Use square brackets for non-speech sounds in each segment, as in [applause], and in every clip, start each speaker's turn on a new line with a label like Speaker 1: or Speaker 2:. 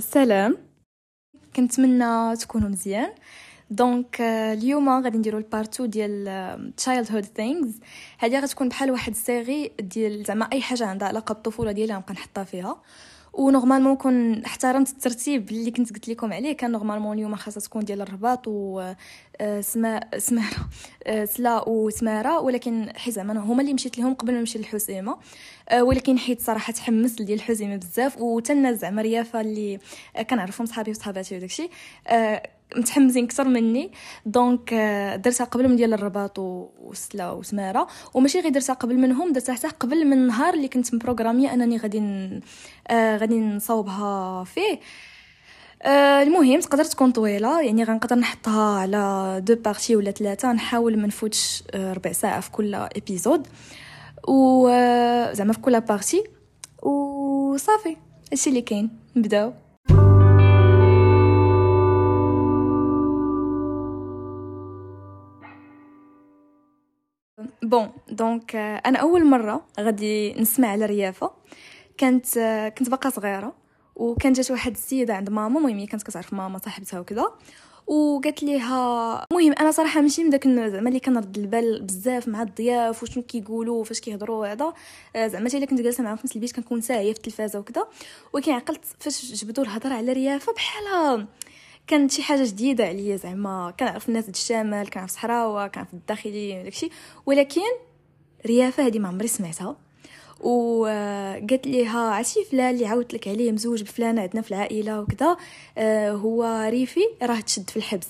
Speaker 1: سلام. كنتمنى تكونوا مزيان. donc اليوم غادي نديرو ال part two ديال childhood things هذه غتكون بحال واحد ال série ديال زعما أي حاجة عندها علاقة بالطفولة ديالي غنبقى نحطها فيها. و normalement كون احترمت الترتيب اللي كنت قلت لكم عليه كان normalement اليوم خاصها تكون ديال الرباط و سما سمارة. [laughs] سلا وسماره ولكن حيت زعما هما اللي مشيت لهم قبل ما نمشي للحسيمه ولكن حيت صراحة تحمست ديال الحسيمه بزاف وتنا زعما ريافة اللي كنعرفهم صحابي وصحاباتي وداكشي. متحمسين أكثر مني. donc درتها قبل من ديال الرباط وسلا وسمارة. وماشي غير درتها قبل منهم درتها حتى قبل من النهار اللي كنت مبروغرامية أنني غادي غادي نصاوبها فيه. آه المهم تقدر تكون طويلة يعني غنقدر نحطها على deux parties ولا ثلاثة نحاول ما نفوتش آه ربع ساعة في كل épisode و آه زعما في كل partie وصافي هادشي اللي كاين. نبداو. bon donc أنا أول مرة غادي نسمع على ريافه كانت كنت باقا صغيرة وكان جات واحد السيدة عند ماما المهم كانت كتعرف ماما صاحبتها وكذا وقالت ليها المهم أنا صراحة ماشي من داك زعما اللي كنرد البال بزاف مع الضياف وشنو كيقولوا فاش كيهضروا هذا زعما حتى إلا كنت جالسة معاهم في نفس البيت كنكون ساهية في التلفازة وكذا ولكن عقلت فاش جبدوا الهضرة على ريافة بحال كانت شي حاجة جديدة عليا زعما. كنعرف الناس د الشمال كنعرف صحراوه كنعرف الداخلي داكشي. ولكن ريافة هذه ما عمري سمعتها. وقالت ليها عرفتي فلان اللي عاودت لك عليه مزوج بفلانة عندنا في العائلة وكذا هو ريفي راه تشد في الحبس.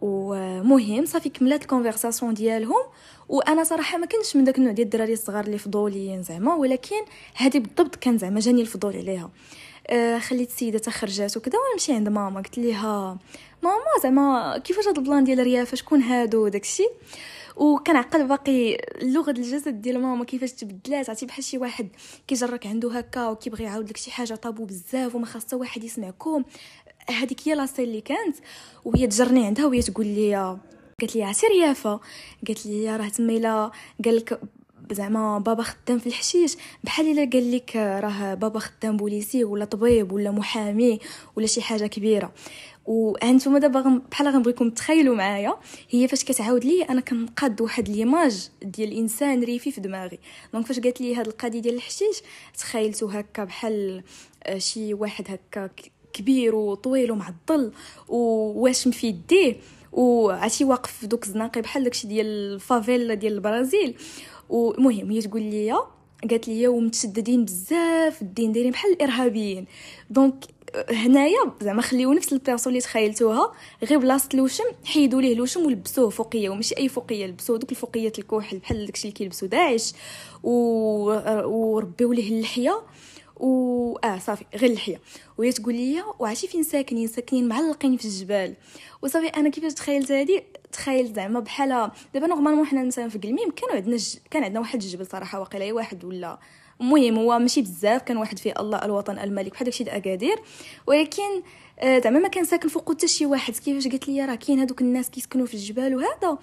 Speaker 1: ومهم صافي كملات الكونفرساسيون ديالهم. وأنا صراحة ما كنتش من داك النوع ديال الدراري الصغار اللي فضوليين زعما. ولكن هذه بالضبط كان زعما جاني الفضول عليها. آه خليت السيدة تخرجات وكذا ونمشي عند ماما قلت ليها ماما زعما كيفاش هاد البلان ديال ريافه شكون هادو داكشي؟ وكنعقل باقي لغة الجسد ديال ماما كيفاش تبدلات عرفتي بحال شي واحد كيجرك عنده هكا وكيبغي يعاود لك شي حاجة طابو بزاف وما خاص حتى واحد يسمعكم. هذيك هي لاصي اللي كانت وهي تجرني عندها وهي تقول لي قالت لي عرفتي ريافة؟ قالت لي راه تما الا قال لك زعما بابا خدام في الحشيش. بحال إلا قال لك راه بابا خدام بوليسي ولا طبيب ولا محامي ولا شي حاجة كبيرة. وأنتم دابا بحال غنبغيكم تخيلوا معايا هي فاش كتعاود لي أنا كنقاد واحد l'image ديال الانسان ريفي في دماغي. donc فاش قالت لي هاد القضية ديال الحشيش تخيلتو هكا بحال شي واحد هكا كبير وطويل ومعضل وواشم في يديه. وعرفتي واقف دوك الزناقي بحال داكشي ديال ال favela ديال البرازيل. ومهم هي تقول لي قالت لي ومتشددين بزاف الدين دايرين بحال الإرهابيين. donc هنايا زعما خليو نفس ال personne اللي تخيلتوها غير بلاصة الوشم حيدوا ليه الوشم ولبسوه فوقية وماشي أي فوقية لبسوه دوك الفوقيات الكحل بحال داكشي اللي كيلبسوا داعش و... وربيو ليه اللحية. و آه صافي غير اللحيه وهي تقول لي وعرفتي فين ساكنين؟ ساكنين معلقين في الجبال. وصافي أنا كيفاش تخيلت هذه تخيلت زعما بحال دابا normalement حنا مثلا في قلميم كانوا عندنا ج... كان عندنا واحد الجبل صراحة واقيلا واحد ولا. المهم هو ماشي بزاف كان واحد فيه الله الوطن الملك بحال داكشي د اكادير ولكن زعما ما كان ساكن فوق حتى شي واحد. كيفاش قالت لي راه كاين هذوك الناس كيسكنوا في الجبال وهذا.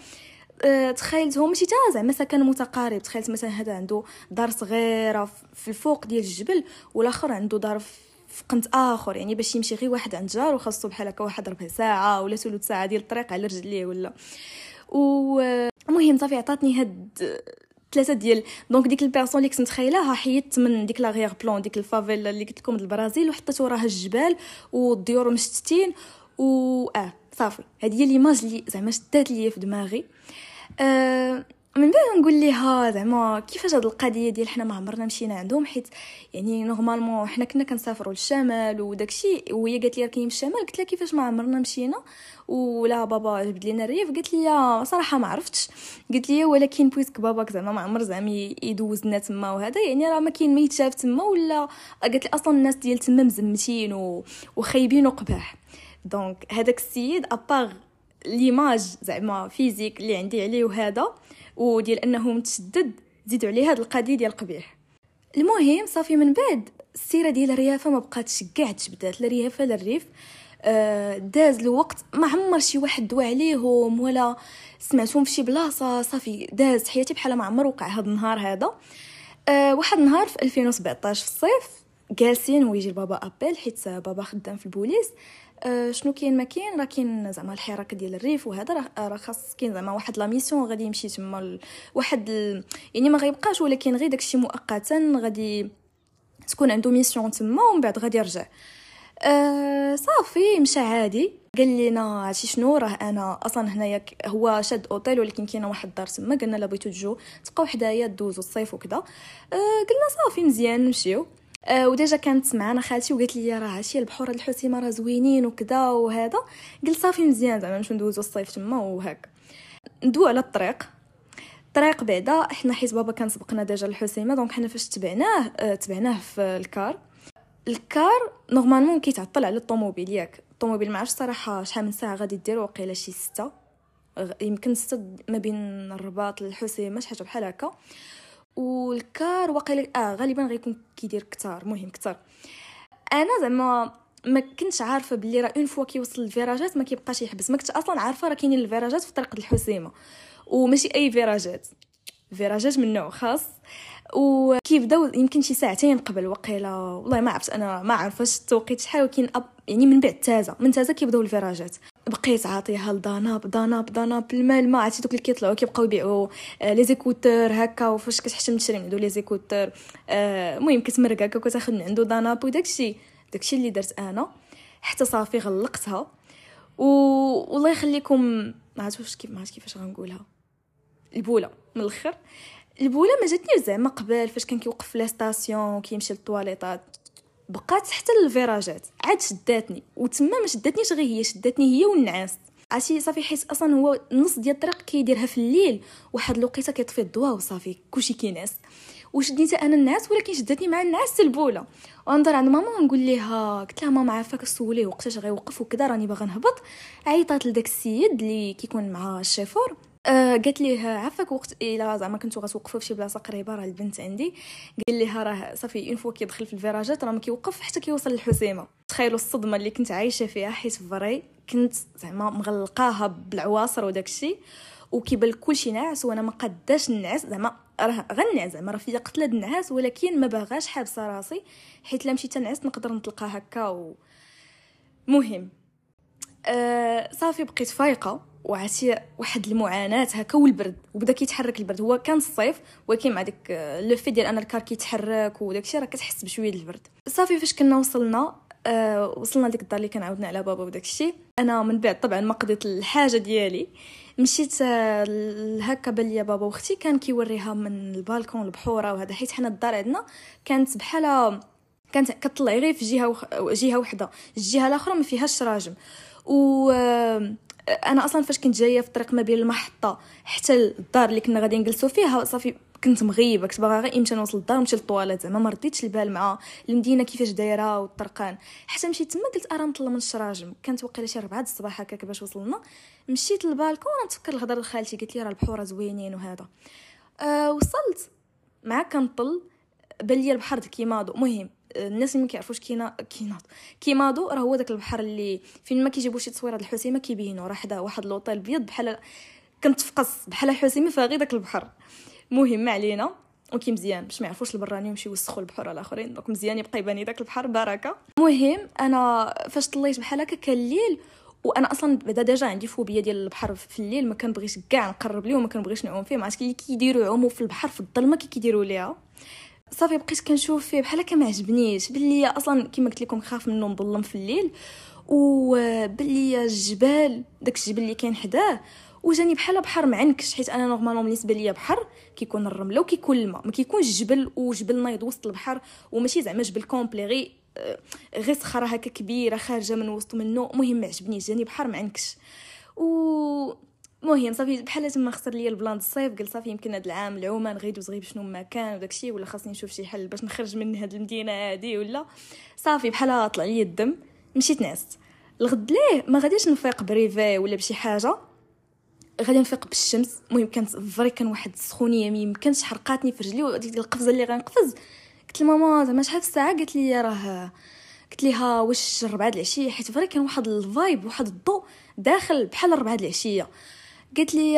Speaker 1: أه تخيلت هو ماشي تا زعما سكن متقارب. تخيلت مثلا هذا عنده دار صغيرة في الفوق ديال الجبل والآخر عنده دار في قنت آخر. يعني باش يمشي غير واحد عند جار وخاصو بحال هكا واحد ربع ساعة ولا ثلث ساعة ديال الطريق على رجليه ولا. ومهم صافي عطاتني هاد ثلاثة ديال. donc ديك ال personne اللي كنت متخيلها حيدت من ديك l'arrière-plan ديك ال favela اللي قلت لكم البرازيل وحطيت وراها الجبال والديور مشتتين. و آه صافي. هذه هي l'image اللي زعما شدات ليا في دماغي. آه من بعد نقول ليها زعما كيفاش هاد القضية ديال حنا ما عمرنا مشينا عندهم حيت يعني normalement حنا كنا كنسافروا للشمال وداكشي وهي قالت لي كاين الشمال قلت لها كيفاش ما عمرنا مشينا ولا بابا جبد لينا الريف قالت لي صراحة ما عرفتش قلت لي ولكن puisque باباك زعما ما عمر زعما يدوز لنا تما وهذا يعني راه ما كاين ما يتشاف تما ولا قالت لي أصلا الناس ديال تما مزمتين. وخايبين وقباح donc هذاك السيد à part l'image زعما physique اللي عندي عليه وهذا وديال أنه متشدد زيدوا عليه هاد القضية ديال القبيح. المهم صافي من بعد السيرة ديال الريافة ما بقاتش كاع تجبدات لا ريافة لا الريف. آه داز الوقت ما عمر شي واحد دوا عليهم ولا سمعتهم في شي بلاصة. صافي داز حياتي بحال ما عمر وقع هاد النهار هذا. آه واحد النهار في 2017 في الصيف جالسين ويجي لبابا appel حيت بابا خدام في البوليس. شنو كاين ما كاين؟ راه كاين زعما الحراك ديال الريف وهذا راه راه خاص كاين زعما واحد la mission غادي يمشي تما. واحد ال... يعني ما غيبقاش ولكن غير داكشي مؤقتا غادي تكون عنده mission تما ومن بعد غادي يرجع. أه صافي مشى عادي. قال لنا عرفتي شنو؟ راه أنا أصلا هنايا هو شاد اوتيل ولكن كاينة واحد الدار تما. قلنا لا بغيتو تجو تبقاو حدايا دوزو الصيف وكذا أه قلنا صافي مزيان نمشيو. أه و déjà كانت معنا خالتي وقالت لي راه عرفتي البحور الحسيمه راه زوينين وكذا وهذا. قلت صافي مزيان زعما نمشيو ندوزو الصيف تما وهكا ندوي على الطريق. الطريق بعدا حنا حيت بابا كان سبقنا déjà الحسيمه donc حنا فاش تبعناه أه تبعناه في الكار. الكار normalement كيتعطل على الطوموبيل ياك. الطوموبيل ما عرفتش صراحة شحال من ساعة غادي دير وقيله شي ستة. يمكن ستة ما بين الرباط للحسيمه شي حاجة بحال هكا. والكار وقيله آه غالبا غيكون كيدير كتار مهم كتار. أنا زعما ما كنتش عارفة بلي راه une fois كيوصل الفيراجات ما كيبقاش يحبس. ما كنتش أصلا عارفة راه كاينين الفيراجات في طريق الحسيمة. وماشي أي فيراجات. فيراجات من نوع خاص. وكيبداو يمكن شي ساعتين قبل وقيله والله ما عرفت أنا ما عرفتش التوقيت شحال ولكن أب يعني من بعد تازة من تازة كيبداو الفراجات. بقيت عاطيها ل Dan'Up Dan'Up Dan'Up المال ما عرفتي دوك اللي كيطلعوا كيبقاو يبيعوا آه les écouteurs هكا وفاش كتحشم تشري من عندو les écouteurs آه المهم كتمرق هكا كتاخذ من عنده Dan'Up وداكشي داكشي اللي درت أنا حتى صافي غلقتها. و والله يخليكم ما عرفتش كيف ما كيفاش غنقولها. البولة من الأخر. البوله ما جاتني زعما قبل فاش كان كيوقف في station وكيمشي للطواليطات. بقات حتى الفيراجات عاد شداتني. وتما ما شداتنيش غير هي شداتني هي والنعاس. عرفتي صافي حيت أصلا هو النص ديال الطريق كيديرها في الليل. واحد الوقيته كيطفي الضوء وصافي كلشي كينعس. وشديت أنا النعاس ولكن شدتني مع النعاس البوله ونضر عند ماما ونقول ليها قلت لها ماما عافاك سوليه وقتاش غيوقف وكذا راني باغا نهبط. عيطات لداك السيد اللي كيكون مع الشيفور. آه قالت ليه عافاك وقت الا زعما كنتو غتوقفوا في شي بلاصة قريبة راه البنت عندي. قال ليها راه صافي une fois كيدخل في الفيراجات راه ما كيوقف حتى كيوصل للحسيمه تخيلوا الصدمة اللي كنت عايشة فيها حيت vrai كنت زعما مغلقاها بالعواصر وداك الشيء وكيبان كلشي ناعس وأنا ما قداش نعس زعما راه غنعس زعما راه فيا قتله النعاس ولكن ما باغاش حابسة راسي حيت لا مشيت نعس نقدر نطلقها هكا و... مهم. أه صافي بقيت فايقة. وعرفتي واحد المعاناة هكا والبرد وبدا كيتحرك البرد. هو كان الصيف ولكن مع داك لو في ديال أن الكار كيتحرك وداكشي راه كتحس بشوية البرد. صافي فاش كنا وصلنا أه وصلنا لديك الدار اللي كنعاودنا على بابا وداك الشيء أنا من بعد طبعا ما قضيت الحاجة ديالي. مشيت آه، هكا بان ليا بابا وأختي كان كيوريها من البالكون البحورة وهذا. حيت حنا الدار عندنا كانت بحال كانت كطلعي غير في جهة وخ... جهة وحدة. الجهة الأخرى ما فيهاش راجم. و آه، أنا أصلا فاش كنت جاية في الطريق ما بين المحطة حتى الدار اللي كنا غادي نجلسوا فيها صافي كنت مغيبة كنت باغا غير إمتى نوصل للدار نمشي للطواليت. زعما ما رديتش البال مع المدينة كيفاش دايرة والطرقان. حتى مشيت تما قلت ارا نطلع من الشراجم. كانت وقيله شي 4 الصباح هكاك باش وصلنا. مشيت للبالكون نتفكر الهضرة لخالتي قالت لي راه البحور زوينين وهذا. أه وصلت. مع كنطل بان لي البحر كيماضو مهم. الناس اللي ما كيعرفوش كينا كيناض كيماضو راه هو داك البحر اللي فين ما كيجيبوا شي تصويره الحسيمة كيبينوا راه حدا واحد لوطيل بيض بحال كنت في بحال الحسيمة فيها غير داك البحر. مهم ما علينا. ok مزيان باش ما يعرفوش البراني ويمشيو يوسخوا البحور الآخرين. donc مزيان يبقى يبان داك البحر. بركه مهم أنا فاش طليت بحال هكا كان الليل وأنا أصلا بدا déjà عندي فوبيا ديال البحر في الليل ما كنبغيش كاع نقرب ليه وما كنبغيش نعوم فيه. ما عرفتش اللي كيديروا يعوموا في البحر في الظلمة كي كيديروا ليها. صافي بقيت كنشوف فيه بحال ما عجبنيش. بلي أصلا كيما قلت لكم خاف منه نظلم في الليل. وبلي الجبال داك الجبل اللي كاين حداه وجاني بحال بحر معنكش. حيت أنا normalement بالنسبة ليا بحر كيكون الرملة وكيكون الماء. ما كيكونش جبل وجبل نايض وسط البحر وماشي زعما جبل complet غير غير صخرة هكا كبيرة خارجة من وسط منه. مهم ما عجبنيش. جاني بحر معنكش. و المهم صافي بحال تما خسر ليا ال plan الصيف قلت صافي يمكن هذا العام العومان غير دوز غير بشنو ما كان وداكشي ولا خاصني نشوف شي حل باش نخرج من هاد المدينة هادي ولا. صافي بحال طلع ليا الدم مشيت نعست. الغد ليه ما غاديش نفيق ب réveil ولا بشي حاجة غادي نفيق بالشمس. المهم كانت vrai كان واحد السخونيه ما يمكنش حرقاتني في رجلي وديك القفزة اللي غنقفز. قلت لماما زعما شحال في الساعة؟ قالت لي راه قلت ليها واش ربعة العشية؟ حيت vrai كان واحد ال vibe واحد الضوء داخل بحال ربعة العشية. قالت لي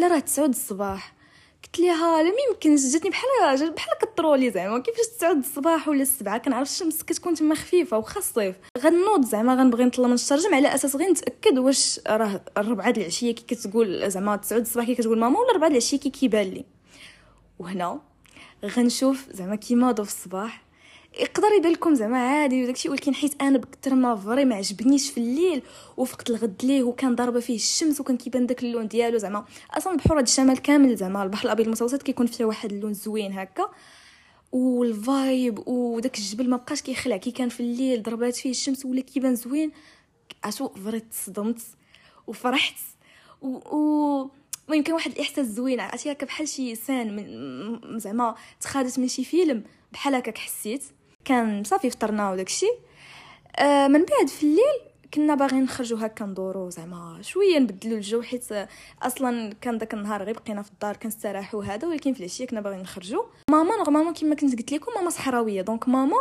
Speaker 1: لا راه 9 الصباح. قلت ليها لا يمكن جاتني بحال بحال كطرولي زعما كيفاش 9 الصباح ولا 7 كنعرف الشمس كتكون تما خفيفة وخا الصيف. غنوض زعما غنبغي نطلع من الشرجم على أساس غير نتأكد واش راه الربعة د العشية كي كتقول زعما 9 الصباح كي كتقول ماما ولا الربعة د العشية كي كيبان لي؟ وهنا غنشوف زعما كيما في الصباح. يقدر يبان لكم زعما عادي وداكشي ولكن حيت أنا بكثر ما vrai ما عجبنيش في الليل وفقت الغد ليه وكان ضاربة فيه الشمس وكان كيبان داك اللون ديالو زعما. أصلا البحور هاد الشمال كامل زعما البحر الأبيض المتوسط كيكون فيه واحد اللون زوين هكا. وال vibe وداك الجبل ما بقاش كيخلع كي كان في الليل ضربات فيه الشمس ولا كيبان زوين عشو vrai تصدمت وفرحت. و, و... المهم كان واحد الإحساس زوين عرفتي هكا بحال شي scène من زعما تخادت من شي فيلم بحال هكاك حسيت. كان صافي فطرنا وداكشي. آه من بعد في الليل كنا باغيين نخرجوا هكا ندورو زعما شوية نبدلوا الجو حيت أصلا كان داك النهار غير بقينا في الدار كنستراحوا هذا ولكن في العشية كنا باغيين نخرجوا ماما normalement كما كنت قلت لكم ماما صحراوية donc ماما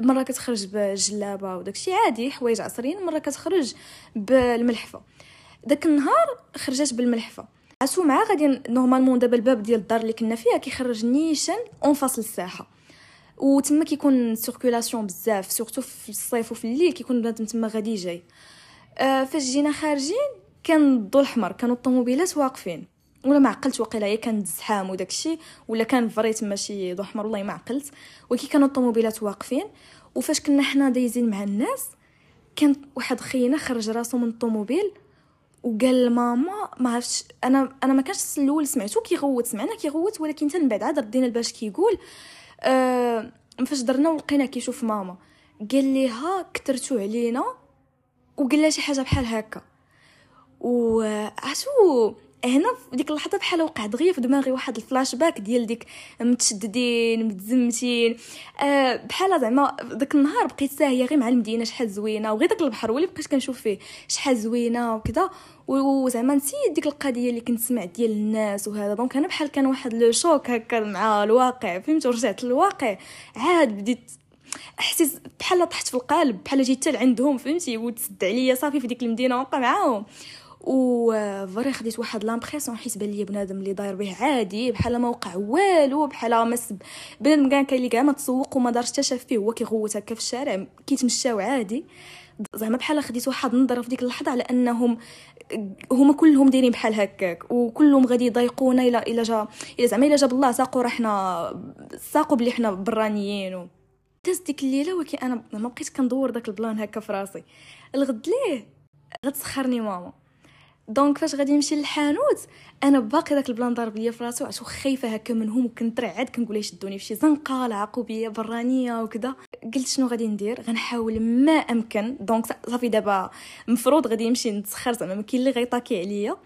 Speaker 1: مرة كتخرج بجلابة وداكشي عادي حوايج عصريين مرة كتخرج بالملحفة. داك النهار خرجت بالملحفة. عسو مع غادي normalement دابا الباب ديال الدار اللي كنا فيها كيخرج نيشان en face لالساحه وتما كيكون circulation بزاف surtout في الصيف وفي الليل كيكون بنادم تما غادي جاي آه فاش جينا خارجين كان الضو الاحمر كانوا الطوموبيلات واقفين ولا ما عقلت وقيلا هي كانت زحام وداكشي ولا كان vrai ماشي ضو احمر والله ما عقلت ولكن كانوا الطوموبيلات واقفين وفاش كنا حنا دايزين مع الناس كان واحد خينا خرج راسو من الطوموبيل وقال لماما ما عرفتش أنا أنا ما كانش الأول سمعتو كيغوت سمعنا كيغوت ولكن حتى من بعد عاد ردينا البال اش كيقول أه فاش درنا ولقينا كيشوف ماما. قال ليها كثرتو علينا. وقال لها شي حاجة بحال هكا. وعرفتو هنا في ديك اللحظة بحال وقع دغيا في دماغي واحد ال flash-back ديال ديك متشددين متزمتين. أه بحال زعما داك النهار بقيت ساهية غير مع المدينة شحال زوينة وغير داك البحر هو اللي بقيت كنشوف فيه شحال زوينة وكذا. وزعما نسيت ديك القضية اللي كنت سمعت ديال الناس وهذا. donc أنا بحال كان واحد le choc هكا مع الواقع فهمت؟ ورجعت للواقع. عاد بديت احساس بحال طحت في القلب بحال جيت لعندهم فهمتي؟ وتسد عليا صافي في ديك المدينة ونبقى معاهم. و vrai خديت واحد l'impression حيت بان لي بنادم اللي داير به عادي بحال ما وقع والو بحال ما سب بنادم كاع كاين اللي كاع ما تسوق وما دارش حتى فيه هو كيغوت هكا في الشارع كيتمشاو عادي. زعما بحال خديت واحد النظرة في ديك اللحظة على أنهم هما كلهم دايرين بحال هكاك وكلهم غادي يضايقونا الا إلا جا إلا زعما إلا جاب الله ساقو راه حنا ساقو بلي حنا برانيين و... دازت ديك الليلة ولكن أنا ما بقيت كندور داك ال plan هكا في راسي. الغد ليه؟ غتسخرني ماما. donc فاش غادي نمشي للحانوت؟ أنا باقي داك ال plan ضارب ليا في راسي وعشو خايفة هكا منهم وكنترعد كنقول يشدوني في شي زنقه لا عاقوا بيا برانية وكذا قلت شنو غادي ندير؟ غنحاول ما أمكن. donc صافي دابا مفروض غادي نمشي نتسخر زعما ما كاين اللي غيطاكي عليا.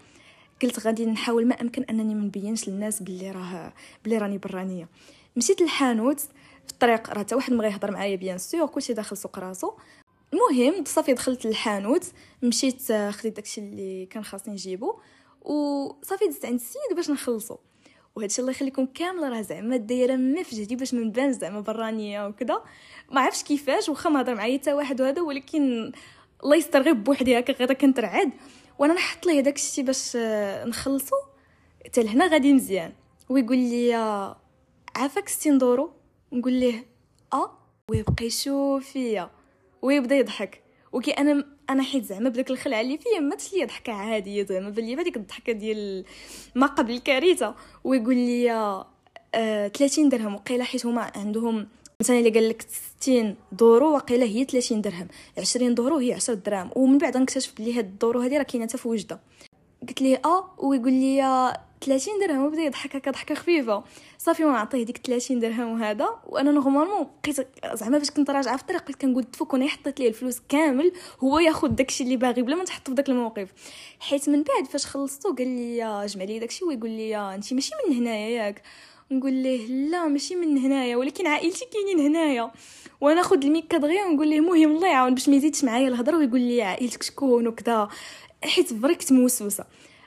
Speaker 1: قلت غادي نحاول ما أمكن أنني ما نبينش للناس بلي راه بلي راني برانية. مشيت للحانوت. في الطريق راه حتى واحد ما غيهضر معايا بيان سور كلشي داخل سوق راسو. المهم صافي دخلت للحانوت مشيت آه، خديت داكشي اللي كان خاصني نجيبو وصافي دزت عند السيد باش نخلصو. وهادشي الله يخليكم كامل راه زعما دايرة ما في جهدي باش ما نبان زعما برانية وكذا ما عرفتش كيفاش واخا ما هضر معايا حتى واحد وهذا ولكن الله يستر غير بوحدي هكا غير كنترعد وأنا نحط ليه داك الشيء باش آه، نخلصو. حتى لهنا غادي مزيان. ويقول لي عافاك 60 دورو. نقول ليه آه. ويبقى يشوف فيا. ويبدا يضحك. وكي أنا أنا حيت زعما بداك الخلعه اللي فيا ما ليا ضحكة عادية زعما بان لي هذيك الضحكة ديال ما قبل الكارثه ويقول لي آه 30 درهم. وقيله حيت هما عندهم مثلا الا قال لك 60 دورو وقيله هي 30 درهم. 20 دورو هي 10 دراهم. ومن بعد نكتشف بلي هاد الدورو هذه راه كاينة حتى في وجدة. قلت ليه آه ويقول لي 30 درهم وبدأ يضحك هكا ضحكة خفيفة. صافي ما نعطيه ديك 30 درهم وهذا. وأنا normalement بقيت زعما فاش كنت راجعة في الطريق بقيت كنقول تفك وأنا حطيت ليه الفلوس كامل هو ياخذ داكشي اللي باغي بلا ما تحط في داك الموقف. حيت من بعد فاش خلصتو قال لي جمع لي داكشي ويقول لي انت ماشي من هنايا ياك. نقول ليه لا ماشي من هنايا ولكن عائلتي كاينين هنايا. وأنا ناخذ الميكا دغيا ونقول ليه المهم الله يعاون باش ما يزيدش معايا الهضره ويقول لي عائلتك شكون وكذا. حيت vrai كنت موسوسة.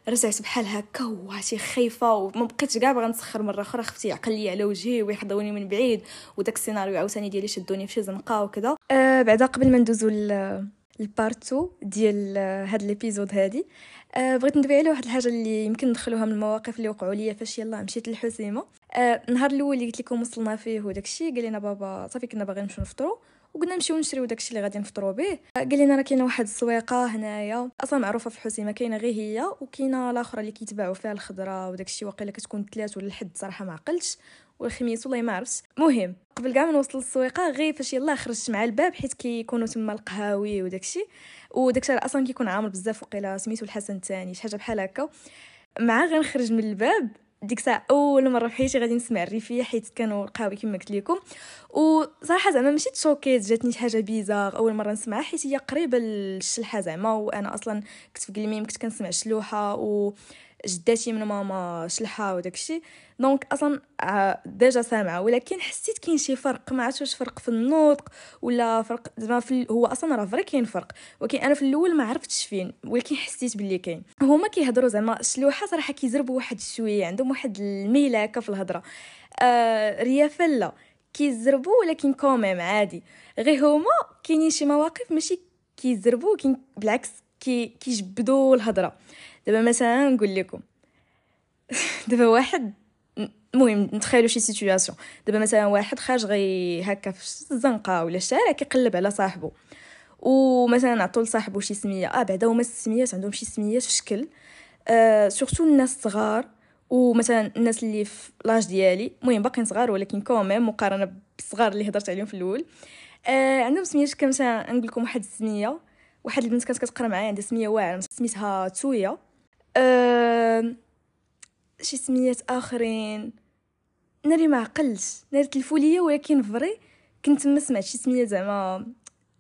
Speaker 1: رجعت بحال هكا وعرفتي خايفة وما بقيتش كاع باغا نسخر مرة أخرى خفتي يعقل لي على وجهي ويحضوني من بعيد وداك السيناريو عاوتاني ديالي شدوني في شي زنقة وكذا أه بعدا قبل ما ندوزو ال part two ديال هاد l'épisode هادي أه بغيت ندوي على واحد الحاجة اللي يمكن ندخلوها من المواقف اللي وقعوا لي فاش يلاه مشيت للحسيمه أه النهار الأول اللي قلت لكم وصلنا فيه وداكشي قال لنا بابا صافي كنا باغيين نمشيو نفطروا وقلنا نمشيو نشريو داكشي اللي غادي نفطروا به. قال لنا راه كاينة واحد السويقة هنايا. أصلا معروفة في الحسيمه كاينة غير هي وكاينة الاخرى اللي كيتباعوا فيها الخضرة وداكشي واقيلا كتكون ثلاث ولا الحد صراحة ما عقلتش. والخميس والله ما عرفتش. مهم قبل كاع ما نوصل للسويقة غير فاش يلاه خرجت مع الباب حيت كيكونوا تما القهاوي وداكشي. وداكشي أصلا كيكون عامر بزاف وقيلا سميتو الحسن الثاني شي حاجة بحال هكا. مع غنخرج من الباب ديك الساعة أول مرة في حياتي غادي نسمع الريفيه حيت كانوا القهاوي كما قلت لكم. وصراحة زعما ماشي تشوكيت جاتني شي حاجة bizarre أول مرة نسمعها حيت هي قريبة للشلحة زعما وأنا أصلا كنت في قلميم كنت كنسمع شلوحة و جداتي من ماما شلحة وداكشي donc أصلا آه، déjà سامعة ولكن حسيت كاين شي فرق ما عرفتش واش فرق في النطق ولا فرق زعما في هو أصلا راه vrai كاين فرق ولكن أنا في الأول ما عرفتش فين ولكن حسيت باللي كاين. هما كيهضروا زعما الشلوحه صراحة كيزربوا واحد شوية عندهم واحد الميلة هكا في الهضرة. آه ريافة لا كيزربوا ولكن quand même عادي. غير هما كاينين شي مواقف ماشي كيزربوا كاين بالعكس كي كيجبدوا الهضرة. دابا مثلا نقول لكم [laughs] دابا واحد المهم نتخيلوا شي situation دابا مثلا واحد خارج غي هكا في الزنقة ولا الشارع كيقلب على صاحبه ومثلا نعطوا لصاحبه شي سمية آه بعدا هما السميات عندهم شي سميات في شكل. آه surtout الناس الصغار ومثلا الناس اللي في l'âge ديالي. المهم باقيين صغار ولكن quand même مقارنة بالصغار اللي هضرت عليهم في الأول. آه عندهم سميات كمثلا نقول لكم واحد السمية. واحد البنت كانت كتقرا معايا عندها سمية واعرة سميتها تويا. أه... شي سميات آخرين. ناري ما عقلتش ناري تلفوليه ولكن vrai كنت ما سمعت شي سمية زعما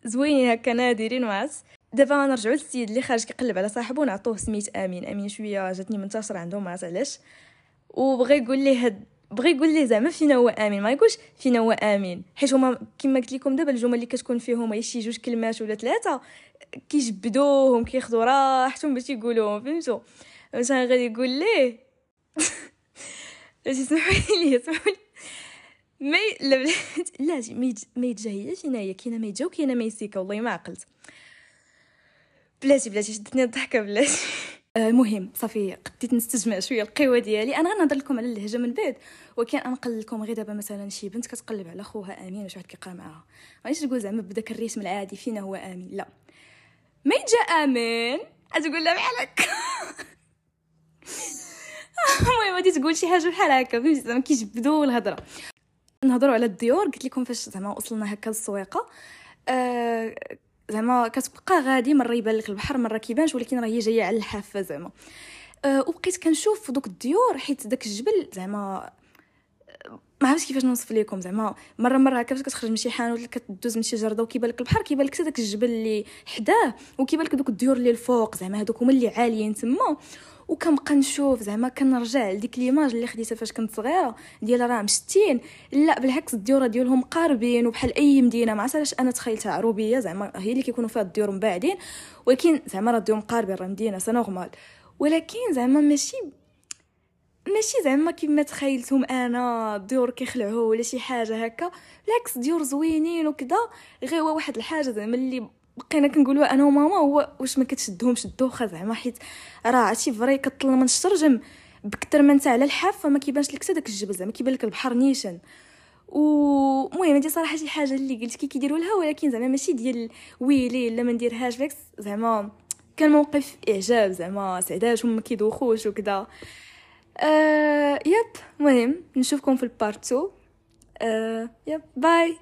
Speaker 1: زوينين هكا نادرين ما دابا نرجعوا للسيد اللي خارج كيقلب على صاحبو نعطوه سميت آمين. آمين شوية جاتني منتشره عندهم ما علاش. وبغى يقول لي هاد بغى يقول لي زعما فينا هو آمين. ما يقولش فينا هو آمين. حيت هما كما قلت لكم دابا الجمل اللي كتكون فيهم شي جوج كلمات ولا ثلاثة كيجبدوهم كياخذوا راحتهم باش يقولوهم فهمتوا مثلا غادي يقول ليه؟ [laughs] اسمحوا لي [laughs] اسمحوا لي. مي لا لا [laughs] ما يتجاهياش هنايا. كاينة ما يتجا وكاينه ما يسيكا. والله ما عقلت. بلاتي بلاتي شدتني الضحكة بلاتي. المهم آه صافي قديت نستجمع شوية القوة ديالي. أنا غنهضر لكم على اللهجة من بعد. ولكن انقل لكم غير دابا مثلا شي بنت كتقلب على خوها آمين واش واحد كيقرأ معاها. مانيش تقول زعما بداك الريتم العادي فينا هو آمين. لا. ما يجا آمين. تقول لها بحالك [laughs] المهم غادي تقول شي حاجة بحال هكا. فهمتي؟ زعما كيجبدوا الهضرة. نهضروا على الديور. قلت لكم فاش زعما وصلنا هكا للسويقة. أه زعما كتبقى غادي مرة يبان لك البحر مرة كيبانش ولكن راه هي جاية على الحافة زعما. أه وبقيت كنشوف دوك الديور حيت داك الجبل زعما ما عرفتش كيفاش نوصف لكم زعما. مرة مرة هكا فاش كتخرج من شي حانوت كدوز من شي جردة وكيبان لك البحر كيبان لك داك الجبل اللي حداه وكيبان لك دوك الديور اللي الفوق زعما هذوك هما اللي عاليين تما. وكنبقى نشوف زعما كنرجع لديك l'image اللي خديتها فاش كنت صغيرة ديال راه مشتين. لا بالعكس الديور ديالهم قاربين وبحال أي مدينة ما عرفتش أنا تخيلتها عروبية زعما هي اللي كيكونوا فيها الديور مباعدين ولكن زعما راه الديور مقاربين راه مدينة سا ولكن زعما ماشي ماشي زعما كيما تخيلتهم أنا ديور كيخلعوا ولا شي حاجة هكا بالعكس ديور زوينين وكذا غير هو واحد الحاجة زعما اللي بقينا كنقولوا أنا وماما هو واش ما كتشدهمش الدوخة زعما حيت راه عرفتي vrai كطل من الشرجم بكثر ما انت على الحافه ما كيبانش لك داك الجبل زعما كيبان لك البحر نيشان. ومهم هادي صراحة شي حاجة اللي قلت كي كيديروا لها ولكن زعما ماشي ديال ويلي لا ما نديرهاش فيكس زعما كان موقف إعجاب زعما سعدات هما كيدوخوش وكذا آه yep مهم. نشوفكم في ال part 2 آه yep bye.